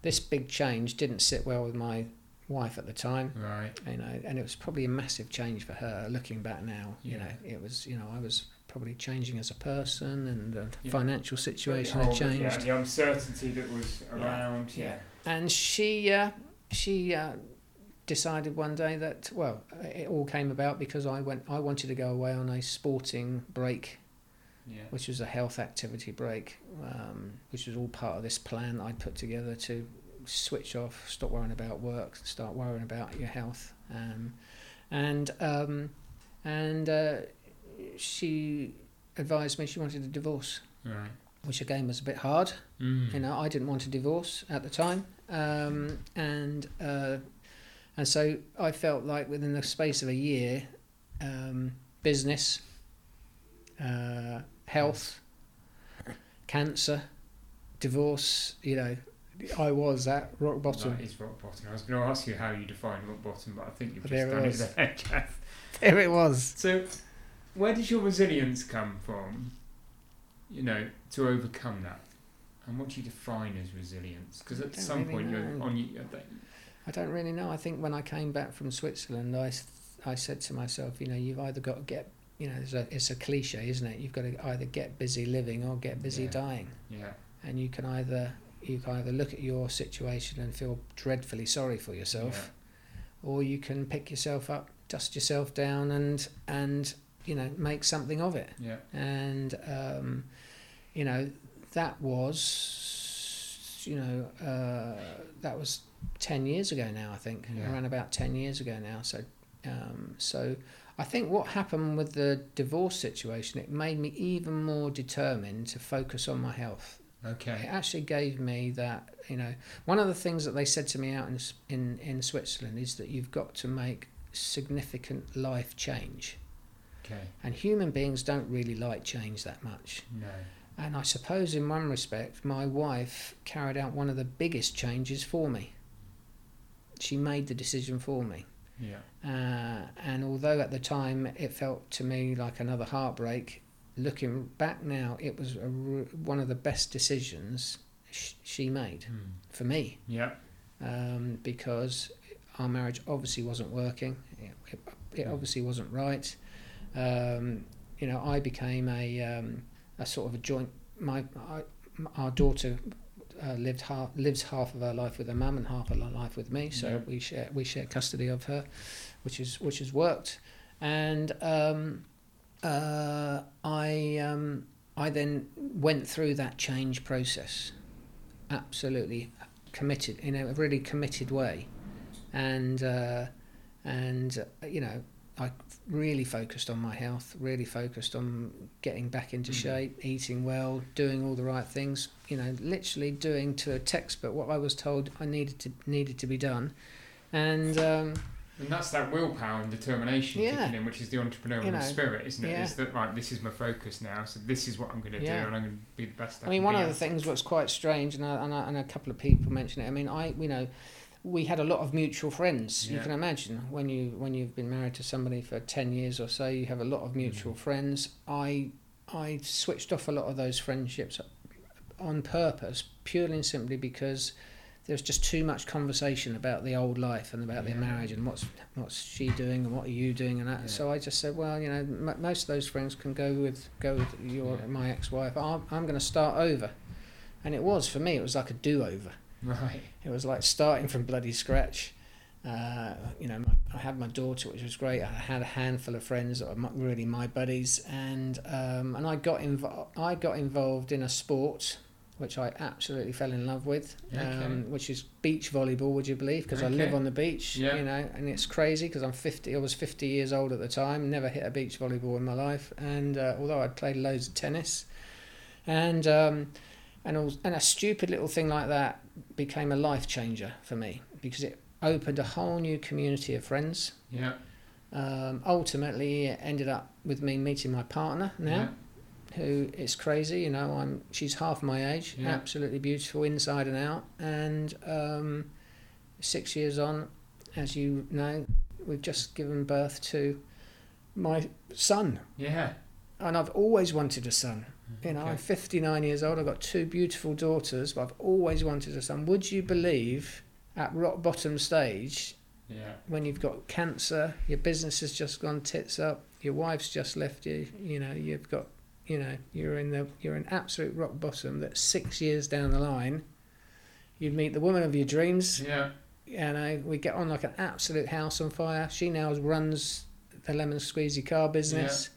this big change didn't sit well with my wife at the time, Right. you know, and it was probably a massive change for her. Looking back now, you know, it was you know I was probably changing as a person, and the Yeah. financial situation had changed. Yeah, the uncertainty that was around. Yeah. Yeah. And she uh, she uh, decided one day that well, it all came about because I went I wanted to go away on a sporting break, Yeah. which was a health activity break, um, which was all part of this plan I'd put together to switch off, stop worrying about work, start worrying about your health, um, and um, and uh, she advised me she wanted a divorce, Right. which again was a bit hard. Mm. You know, I didn't want a divorce at the time, um, and uh, and so I felt like within the space of a year, um, business, uh, health, cancer, divorce. You know, I was at rock bottom. That is rock bottom. I was going to ask you how you define rock bottom, but I think you've just There it done was. it there, Jeff. There it was. So, where does your resilience come from? You know, to overcome that, and what do you define as resilience? Because at some really point you're know. on. You, I don't really know. I think when I came back from Switzerland, I, I said to myself, you know, you've either got to get, you know, it's a, it's a cliche, isn't it? You've got to either get busy living or get busy Yeah. dying. yeah, and you can either you can either look at your situation and feel dreadfully sorry for yourself, or you can pick yourself up, dust yourself down, and and you know make something of it. yeah, And um, you know that was you know uh, that was ten years ago now. I think Yeah. around about ten years ago now. So um, so. I think what happened with the divorce situation, it made me even more determined to focus on my health it okay, actually gave me that you know one of the things that they said to me out in in in Switzerland is that you've got to make significant life change. Okay, and human beings don't really like change that much. No, and I suppose in one respect my wife carried out one of the biggest changes for me. She made the decision for me. Yeah, uh, and although at the time it felt to me like another heartbreak, looking back now, it was a, r- one of the best decisions sh- she made mm. for me yeah, um, because our marriage obviously wasn't working. It, it, it Mm. obviously wasn't right. Um, you know, I became a um, a sort of a joint. My I, our daughter uh, lived half lives half of her life with her mum and half of her life with me. So Yeah. we share we share custody of her, which is which has worked. And um, uh, I um, I then went through that change process, absolutely committed in a really committed way, and uh, and you know I really focused on my health, really focused on getting back into Mhm. shape, eating well, doing all the right things. You know, literally doing to a textbook what I was told I needed to needed to be done, and. Um, and that's that willpower and determination Yeah. kicking in, which is the entrepreneurial You know, spirit, isn't it? yeah. Is that right? This is my focus now, so this is what I'm going to Yeah. do, and I'm going to be the best. I, I mean, one of the things it. that's quite strange, and, I, and, I, and a couple of people mentioned it. I mean, I, you know, we had a lot of mutual friends. You can imagine when you when you've been married to somebody for ten years or so, you have a lot of mutual Mhm. friends. I I switched off a lot of those friendships on purpose, purely and simply because there's just too much conversation about the old life and about their marriage and what's what's she doing and what are you doing and that. Yeah. So I just said, well, you know, m- most of those friends can go with go with your Yeah. my ex-wife. I'm, I'm going to start over, and it was for me. It was like a do-over. right. It was like starting from bloody scratch. Uh, you know, my, I had my daughter, which was great. I had a handful of friends that were my- really my buddies, and um, and I got involved. I got involved in a sport which I absolutely fell in love with, Okay. um, which is beach volleyball. Would you believe? Because I live on the beach, Yeah. you know, and it's crazy because I'm 50. I was 50 years old at the time. Never hit a beach volleyball in my life, and uh, although I'd played loads of tennis, and um, and all, and a stupid little thing like that became a life changer for me because it opened a whole new community of friends. Yeah. Um, ultimately, it ended up with me meeting my partner now, who is crazy. You know, I'm she's half my age, Yeah. absolutely beautiful inside and out. And um, six years on, as you know, we've just given birth to my son, Yeah. and I've always wanted a son. You know, Okay. I'm 59 years old. I've got two beautiful daughters, but I've always wanted a son. Would you believe, at rock bottom stage, Yeah. when you've got cancer, your business has just gone tits up, your wife's just left you, you know, you've got, you know, you're in the, you're in absolute rock bottom. That six years down the line, you'd meet the woman of your dreams. Yeah. and know, we get on like an absolute house on fire. She now runs the lemon squeezy car business,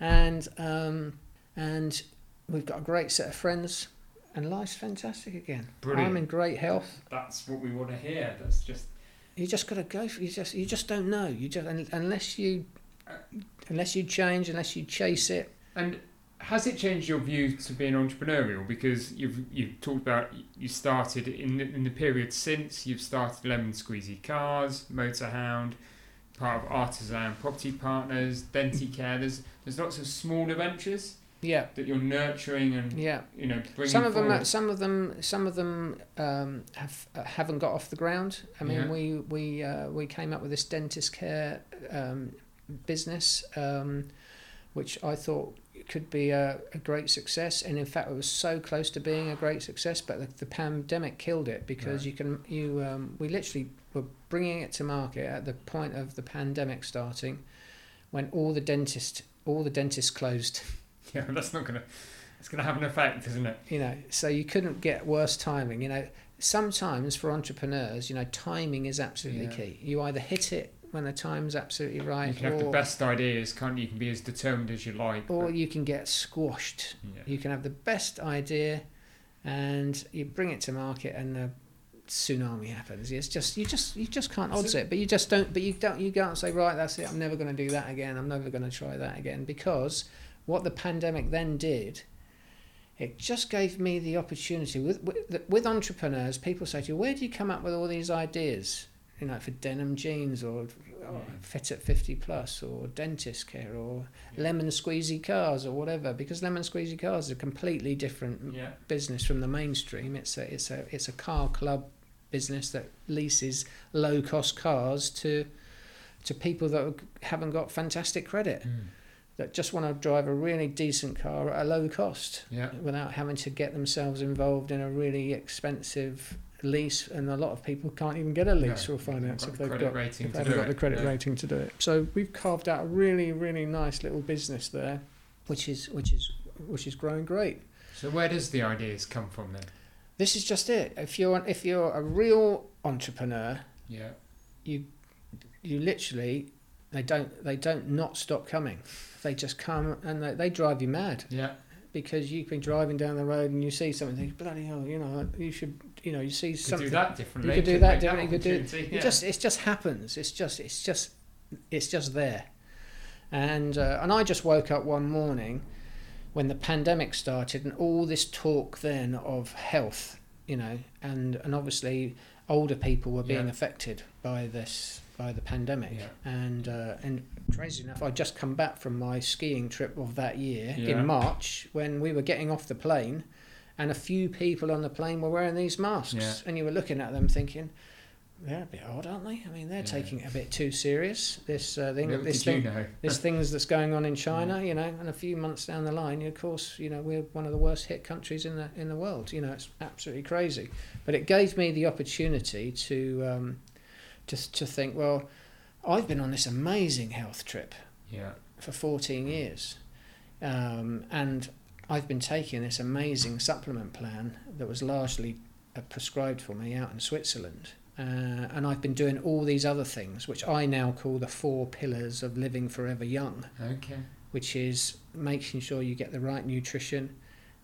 and um, and we've got a great set of friends, and life's fantastic again. Brilliant. I'm in great health. That's what we want to hear. That's just. You just got to go. For, you just you just don't know. You just unless you unless you change, unless you chase it. And has it changed your view to being entrepreneurial? Because you've you've talked about you started in the, in the period since you've started Lemon Squeezy Cars, Motorhound, part of Artisan Property Partners, Denti Care. There's there's lots of smaller ventures Yeah, that you're nurturing and yeah. you know bringing Some of them, some of them, some of them um, have uh, haven't got off the ground. I mean, Yeah. we we uh, we came up with this dentist care um, business, um, which I thought could be a, a great success, and in fact, it was so close to being a great success. But the, the pandemic killed it because Right. you can you um, we literally were bringing it to market at the point of the pandemic starting, when all the dentist all the dentists closed. yeah, that's not gonna. It's gonna have an effect, isn't it? you know so you couldn't get worse timing you know sometimes for entrepreneurs you know timing is absolutely Yeah. key you either hit it when the time's absolutely right You can have or, the best ideas, can't you? You can be as determined as you like. or but- you can get squashed yeah. you can have the best idea and you bring it to market and the tsunami happens it's just you just you just can't odds it but you just don't but you don't you can't say right that's it i'm never going to do that again i'm never going to try that again because what the pandemic then did it just gave me the opportunity with, with with entrepreneurs people say to you where do you come up with all these ideas you know for denim jeans or, or fit at 50 plus or dentist care or lemon squeezy cars or whatever because lemon squeezy cars are a completely different Yeah. business from the mainstream it's a it's a it's a car club business that leases low cost cars to to people that haven't got fantastic credit Mm. that just want to drive a really decent car at a low cost Yeah. without having to get themselves involved in a really expensive lease and a lot of people can't even get a lease No, or finance if they've got if they haven't got it. the credit Yeah. rating to do it. So we've carved out a really, really nice little business there, which is which is which is growing great. So where does the ideas come from then? This is just it. If you're if you're a real entrepreneur, Yeah. you you literally they don't they don't not stop coming. They just come and they, they drive you mad Yeah. Because you've been driving down the road and you see something, you think, bloody hell, you know, you should, you know, you see You could something. do that differently. You could do that differently, you could do- It yeah. just it just happens. It's just it's just it's just there. And uh, and I just woke up one morning when the pandemic started and all this talk then of health, you know, and and obviously older people were being Yeah. affected by this by the pandemic. Yeah. And uh, and crazy enough, I'd just come back from my skiing trip of that year Yeah. in March when we were getting off the plane. And a few people on the plane were wearing these masks, Yeah. and you were looking at them thinking, they're a bit odd, aren't they? I mean, they're taking it a bit too serious. This uh, thing, Little this did you thing, know. this things that's going on in China, you know, and a few months down the line, of course, you know, we're one of the worst hit countries in the in the world. You know, it's absolutely crazy. But it gave me the opportunity to um, just to think, well, I've been on this amazing health trip Yeah. for 14 years. Um, and I've been taking this amazing supplement plan that was largely uh, prescribed for me out in Switzerland. Uh, and I've been doing all these other things, which I now call the four pillars of living forever young, Okay. which is making sure you get the right nutrition,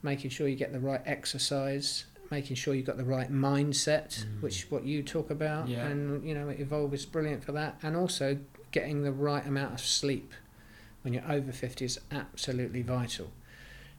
making sure you get the right exercise, making sure you've got the right mindset, Mm. which what you talk about, Yeah. and you know Evolve is brilliant for that, and also getting the right amount of sleep when you're over 50 is absolutely vital.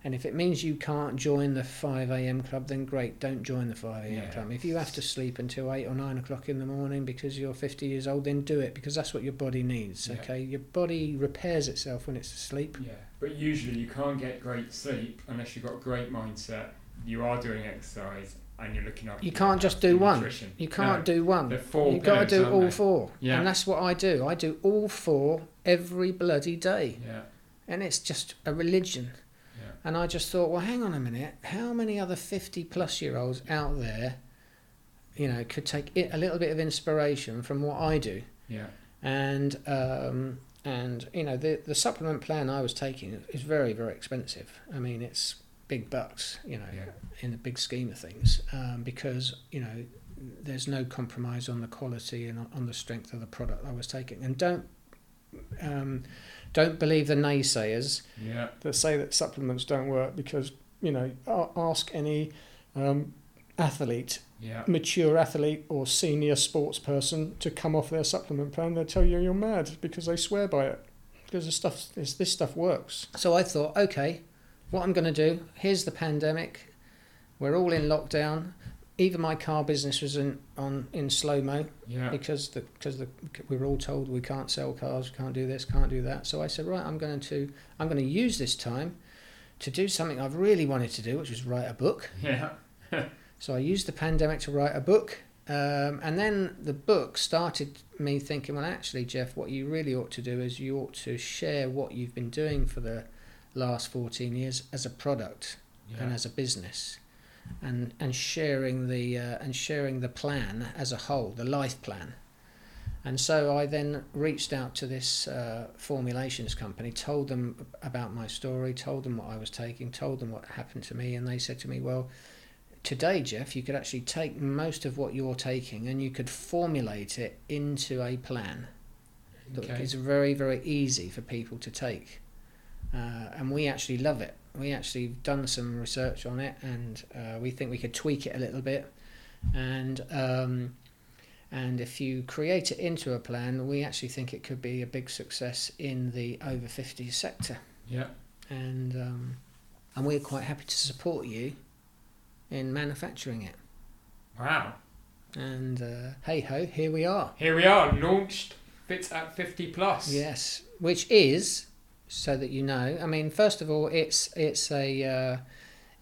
And if it means you can't join the 5 a.m. club, then great, don't join the 5 a.m. Yeah. club. If you have to sleep until 8 or 9 o'clock in the morning because you're 50 years old, then do it because that's what your body needs, Yeah. okay? Your body repairs itself when it's asleep. Yeah, but usually you can't get great sleep unless you've got a great mindset. You are doing exercise and you're looking after. You can't just do one. nutrition. You can't No, do one. You've got to do all they? four. Yeah. And that's what I do. I do all four every bloody day. Yeah, And it's just a religion. yeah, And I just thought, well, hang on a minute. How many other 50 plus year olds out there, you know, could take it, a little bit of inspiration from what I do? yeah, And, um, and you know, the, the supplement plan I was taking is very, very expensive. I mean, it's big bucks, you know, yeah. in the big scheme of things, um, because, you know, there's no compromise on the quality and on the strength of the product I was taking. And don't, um, don't believe the naysayers Yeah, that say that supplements don't work because you know ask any um, athlete yeah, mature athlete or senior sports person to come off their supplement plan they'll tell you you're mad because they swear by it because the stuff this, this stuff works so i thought okay what i'm going to do here's the pandemic we're all in lockdown even my car business was in on in slow mo yeah. because the because the we were all told we can't sell cars, can't do this, can't do that. So I said, right, I'm going to I'm going to use this time to do something I've really wanted to do, which was write a book. Yeah, So I used the pandemic to write a book, um, and then the book started me thinking, well, actually, Jeff, what you really ought to do is you ought to share what you've been doing for the last 14 years as a product and as a business. And and sharing the uh, and sharing the plan as a whole the life plan. And so I then reached out to this uh, formulations company told them about my story told them what I was taking told them what happened to me and they said to me well today Jeff you could actually take most of what you're taking and you could formulate it into a plan that Okay. is very very easy for people to take uh, and we actually love it we actually done some research on it and uh, we think we could tweak it a little bit and um, and if you create it into a plan we actually think it could be a big success in the over 50s sector yeah. and um, and we're quite happy to support you in manufacturing it Wow. and uh, hey ho here we are Here we are, launched. Fits at fifty plus. Yes, which is so that you know. I mean, first of all, it's it's a uh,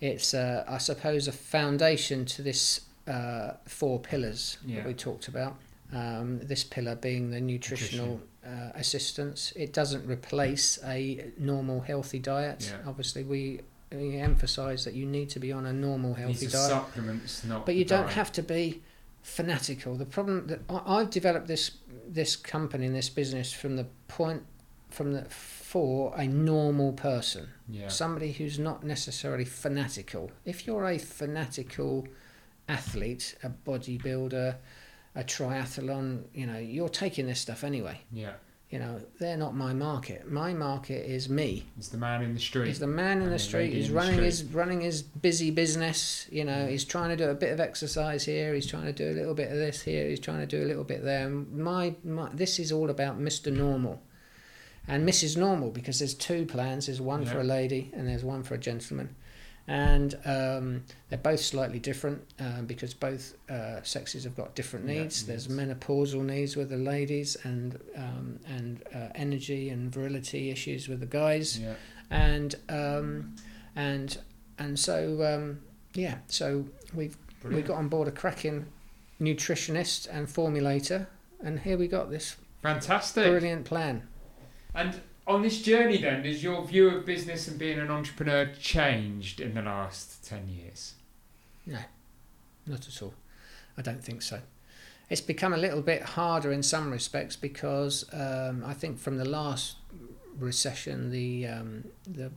it's uh, I suppose a foundation to this uh, four pillars Yeah. that we talked about. Um, this pillar being the nutritional uh, assistance. It doesn't replace a normal healthy diet. Yeah. Obviously, we, we emphasise that you need to be on a normal healthy diet. supplements, not. But you don't diet. have to be fanatical. The problem that I, I've developed this this company and this business from the point from the for a normal person, Yeah. somebody who's not necessarily fanatical. If you're a fanatical athlete, a bodybuilder, a triathlon, you know, you're taking this stuff anyway. Yeah. You know, they're not my market. My market is me. It's the man in the street. He's the man in And the street. He's running street. his running his busy business. You know, Yeah. he's trying to do a bit of exercise here. He's trying to do a little bit of this here. He's trying to do a little bit there. My, my this is all about Mister Normal, and Mrs Normal because there's two plans. There's one for a lady and there's one for a gentleman, and um, they're both slightly different um, because both uh, sexes have got different Yeah, needs. There's needs. menopausal needs with the ladies and um, and uh, energy and virility issues with the guys Yeah. and um, and and so um, yeah, so we've we got on board a cracking nutritionist and formulator, and here we got this Fantastic. brilliant plan. And on this journey, then, has your view of business and being an entrepreneur changed in the last ten years? No, not at all. I don't think so. It's become a little bit harder in some respects because um, I think from the last recession, the um, the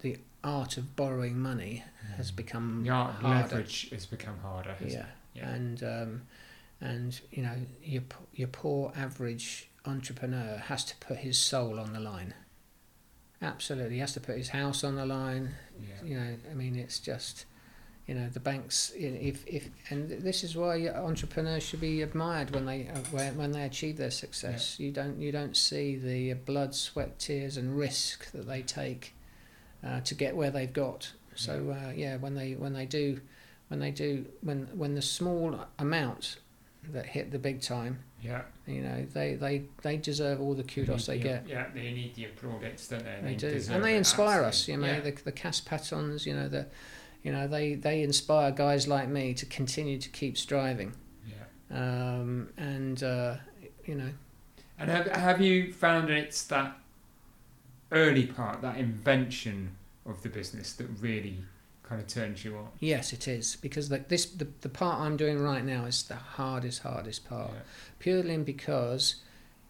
the art of borrowing money has become The art of harder. leverage has become harder. hasn't Yeah. it? Yeah. and um, and you know your your poor average entrepreneur has to put his soul on the line, Absolutely, he has to put his house on the line. Yeah. You know, I mean, it's just, you know, the banks. If if and this is why entrepreneurs should be admired when they uh, when when they achieve their success. Yeah. You don't you don't see the blood, sweat, tears, and risk that they take uh, to get where they've got. So uh, yeah, when they when they do, when they do when when the small amount that hit the big time, Yeah. you know, they they they deserve all the kudos they yeah, get. Yeah, they need the plaudits, don't they? They do, and they inspire us. You know, absolutely. the the Cas Patons. You know, the, you know, they they inspire guys like me to continue to keep striving. Yeah. yeah. Um, and uh, you know, And have, have you found it's that early part, that invention of the business that really kind of turns you on? yes, it is because like this the the part I'm doing right now is the hardest hardest part. Yeah. Purely because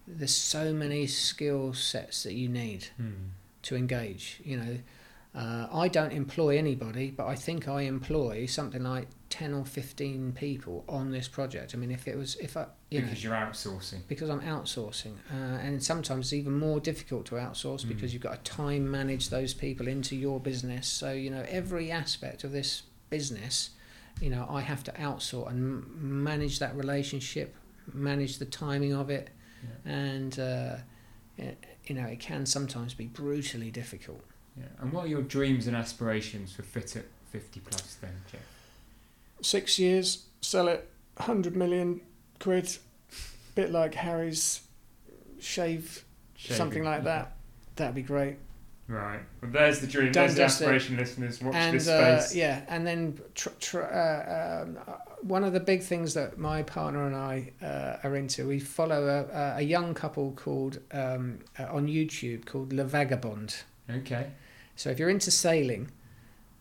there's so many skill sets that you need Hmm. to engage. You know, uh, I don't employ anybody, but I think I employ something like ten or fifteen people on this project. I mean, if it was if I you know, Because you're outsourcing. because I'm outsourcing, uh, and sometimes it's even more difficult to outsource Mm. because you've got to time manage those people into your business. So you know every aspect of this business, you know, I have to outsource and m- manage that relationship, manage the timing of it, Yeah. and uh, you know it can sometimes be brutally difficult. Yeah. And what are your dreams and aspirations for Fit at 50 plus then, Jeff? Six years, sell it, hundred million quid, bit like Harry's shave, something like that. That'd be great. Right. Well, there's the dream. Don't there's the aspiration, listeners. Watch and this uh, space. yeah, and then tr- tr- uh, um, uh, one of the big things that my partner and I uh, are into, we follow a, a young couple called um, uh, on YouTube called La Vagabonde. Okay. So if you're into sailing,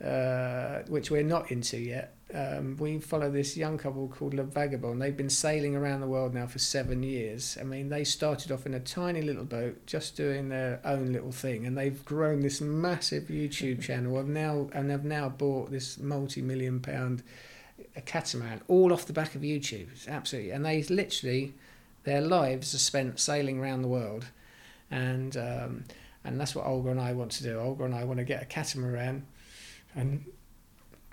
uh, which we're not into yet, um, we follow this young couple called La Vagabonde. They've been sailing around the world now for seven years. I mean, they started off in a tiny little boat, just doing their own little thing, and they've grown this massive YouTube channel. Now and have now bought this multi-million pound catamaran, all off the back of YouTube. It's absolutely, and they literally, their lives are spent sailing around the world, and um, and that's what Olga and I want to do. Olga and I want to get a catamaran, and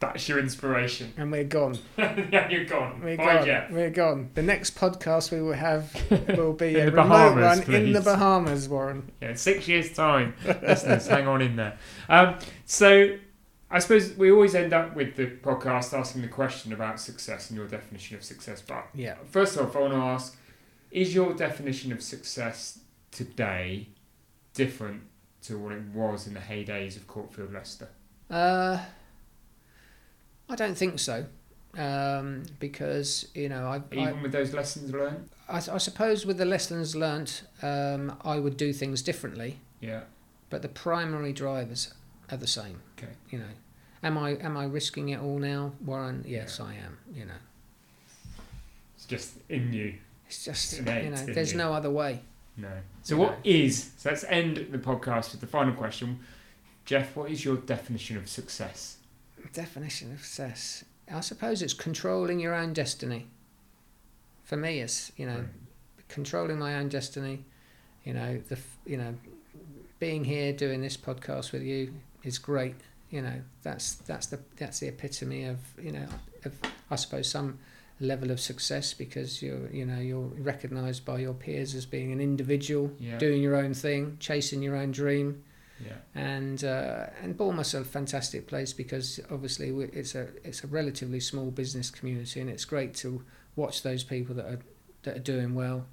That's your inspiration. and we're gone. yeah, you're gone. We're Bye, gone. Jeff. We're gone. The next podcast we will have will be In a the remote Bahamas, one in the. Bahamas, Warren. Yeah, six years' time. Listeners, hang on in there. Um, so, I suppose we always end up with the podcast asking the question about success and your definition of success. But Yeah. first off, I want to ask is your definition of success today different to what it was in the heydays of Courtfield Leicester? Uh, I don't think so, um, because you know I, I Even with those lessons learned? I, I suppose with the lessons learnt, um, I would do things differently, Yeah. but the primary drivers are the same. Okay. You know, am I am I risking it all now, Warren? Yes, I am. You know, It's just in you. it's just Innate you know, there's you. no other way. No. So, No. what is, so let's end the podcast with the final question. Jeff, what is your definition of success? Definition of success. I suppose it's controlling your own destiny. For me, it's you know controlling my own destiny. You know the you know being here doing this podcast with you is great. You know that's that's the that's the epitome of you know of I suppose some level of success because you're you know you're recognised by your peers as being an individual Yeah. doing your own thing, chasing your own dream Yeah. and uh, and Bournemouth's a fantastic place because obviously we, it's a it's a relatively small business community and it's great to watch those people that are that are doing well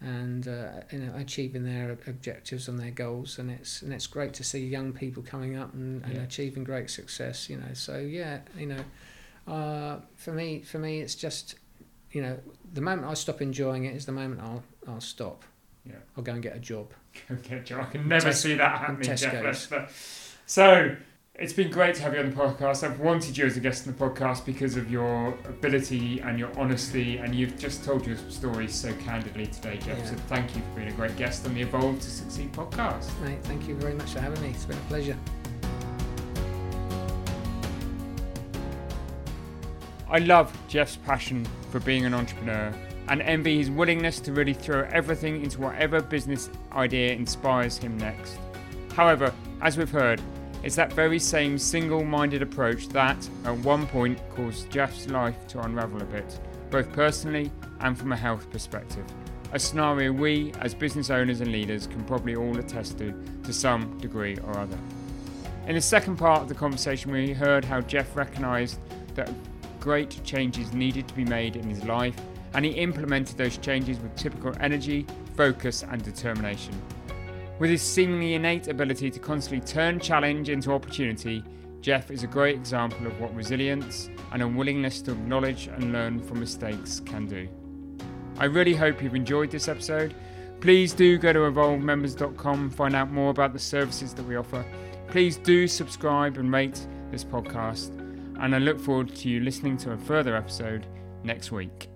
and uh, you know achieving their objectives and their goals and it's and it's great to see young people coming up and, and Yeah. achieving great success you know so yeah you know uh, for me for me it's just you know the moment I stop enjoying it is the moment I'll I'll stop Yeah. I'll go and get a job Okay, Joe, I can never Tes- see that happening, Jeff Lester. So, it's been great to have you on the podcast. I've wanted you as a guest on the podcast because of your ability and your honesty, and you've just told your story so candidly today, Jeff. Yeah. So, thank you for being a great guest on the Evolve to Succeed podcast. mate thank you very much for having me it's been a pleasure I love Jeff's passion for being an entrepreneur and envy his willingness to really throw everything into whatever business idea inspires him next. However, as we've heard, it's that very same single minded approach that, at one point, caused Jeff's life to unravel a bit, both personally and from a health perspective. A scenario we, as business owners and leaders, can probably all attest to to some degree or other. In the second part of the conversation, we heard how Jeff recognised that great changes needed to be made in his life, and he implemented those changes with typical energy, focus, and determination. With his seemingly innate ability to constantly turn challenge into opportunity, Jeff is a great example of what resilience and a willingness to acknowledge and learn from mistakes can do. I really hope you've enjoyed this episode. Please do go to evolvemembers.com, find out more about the services that we offer. Please do subscribe and rate this podcast, and I look forward to you listening to a further episode next week.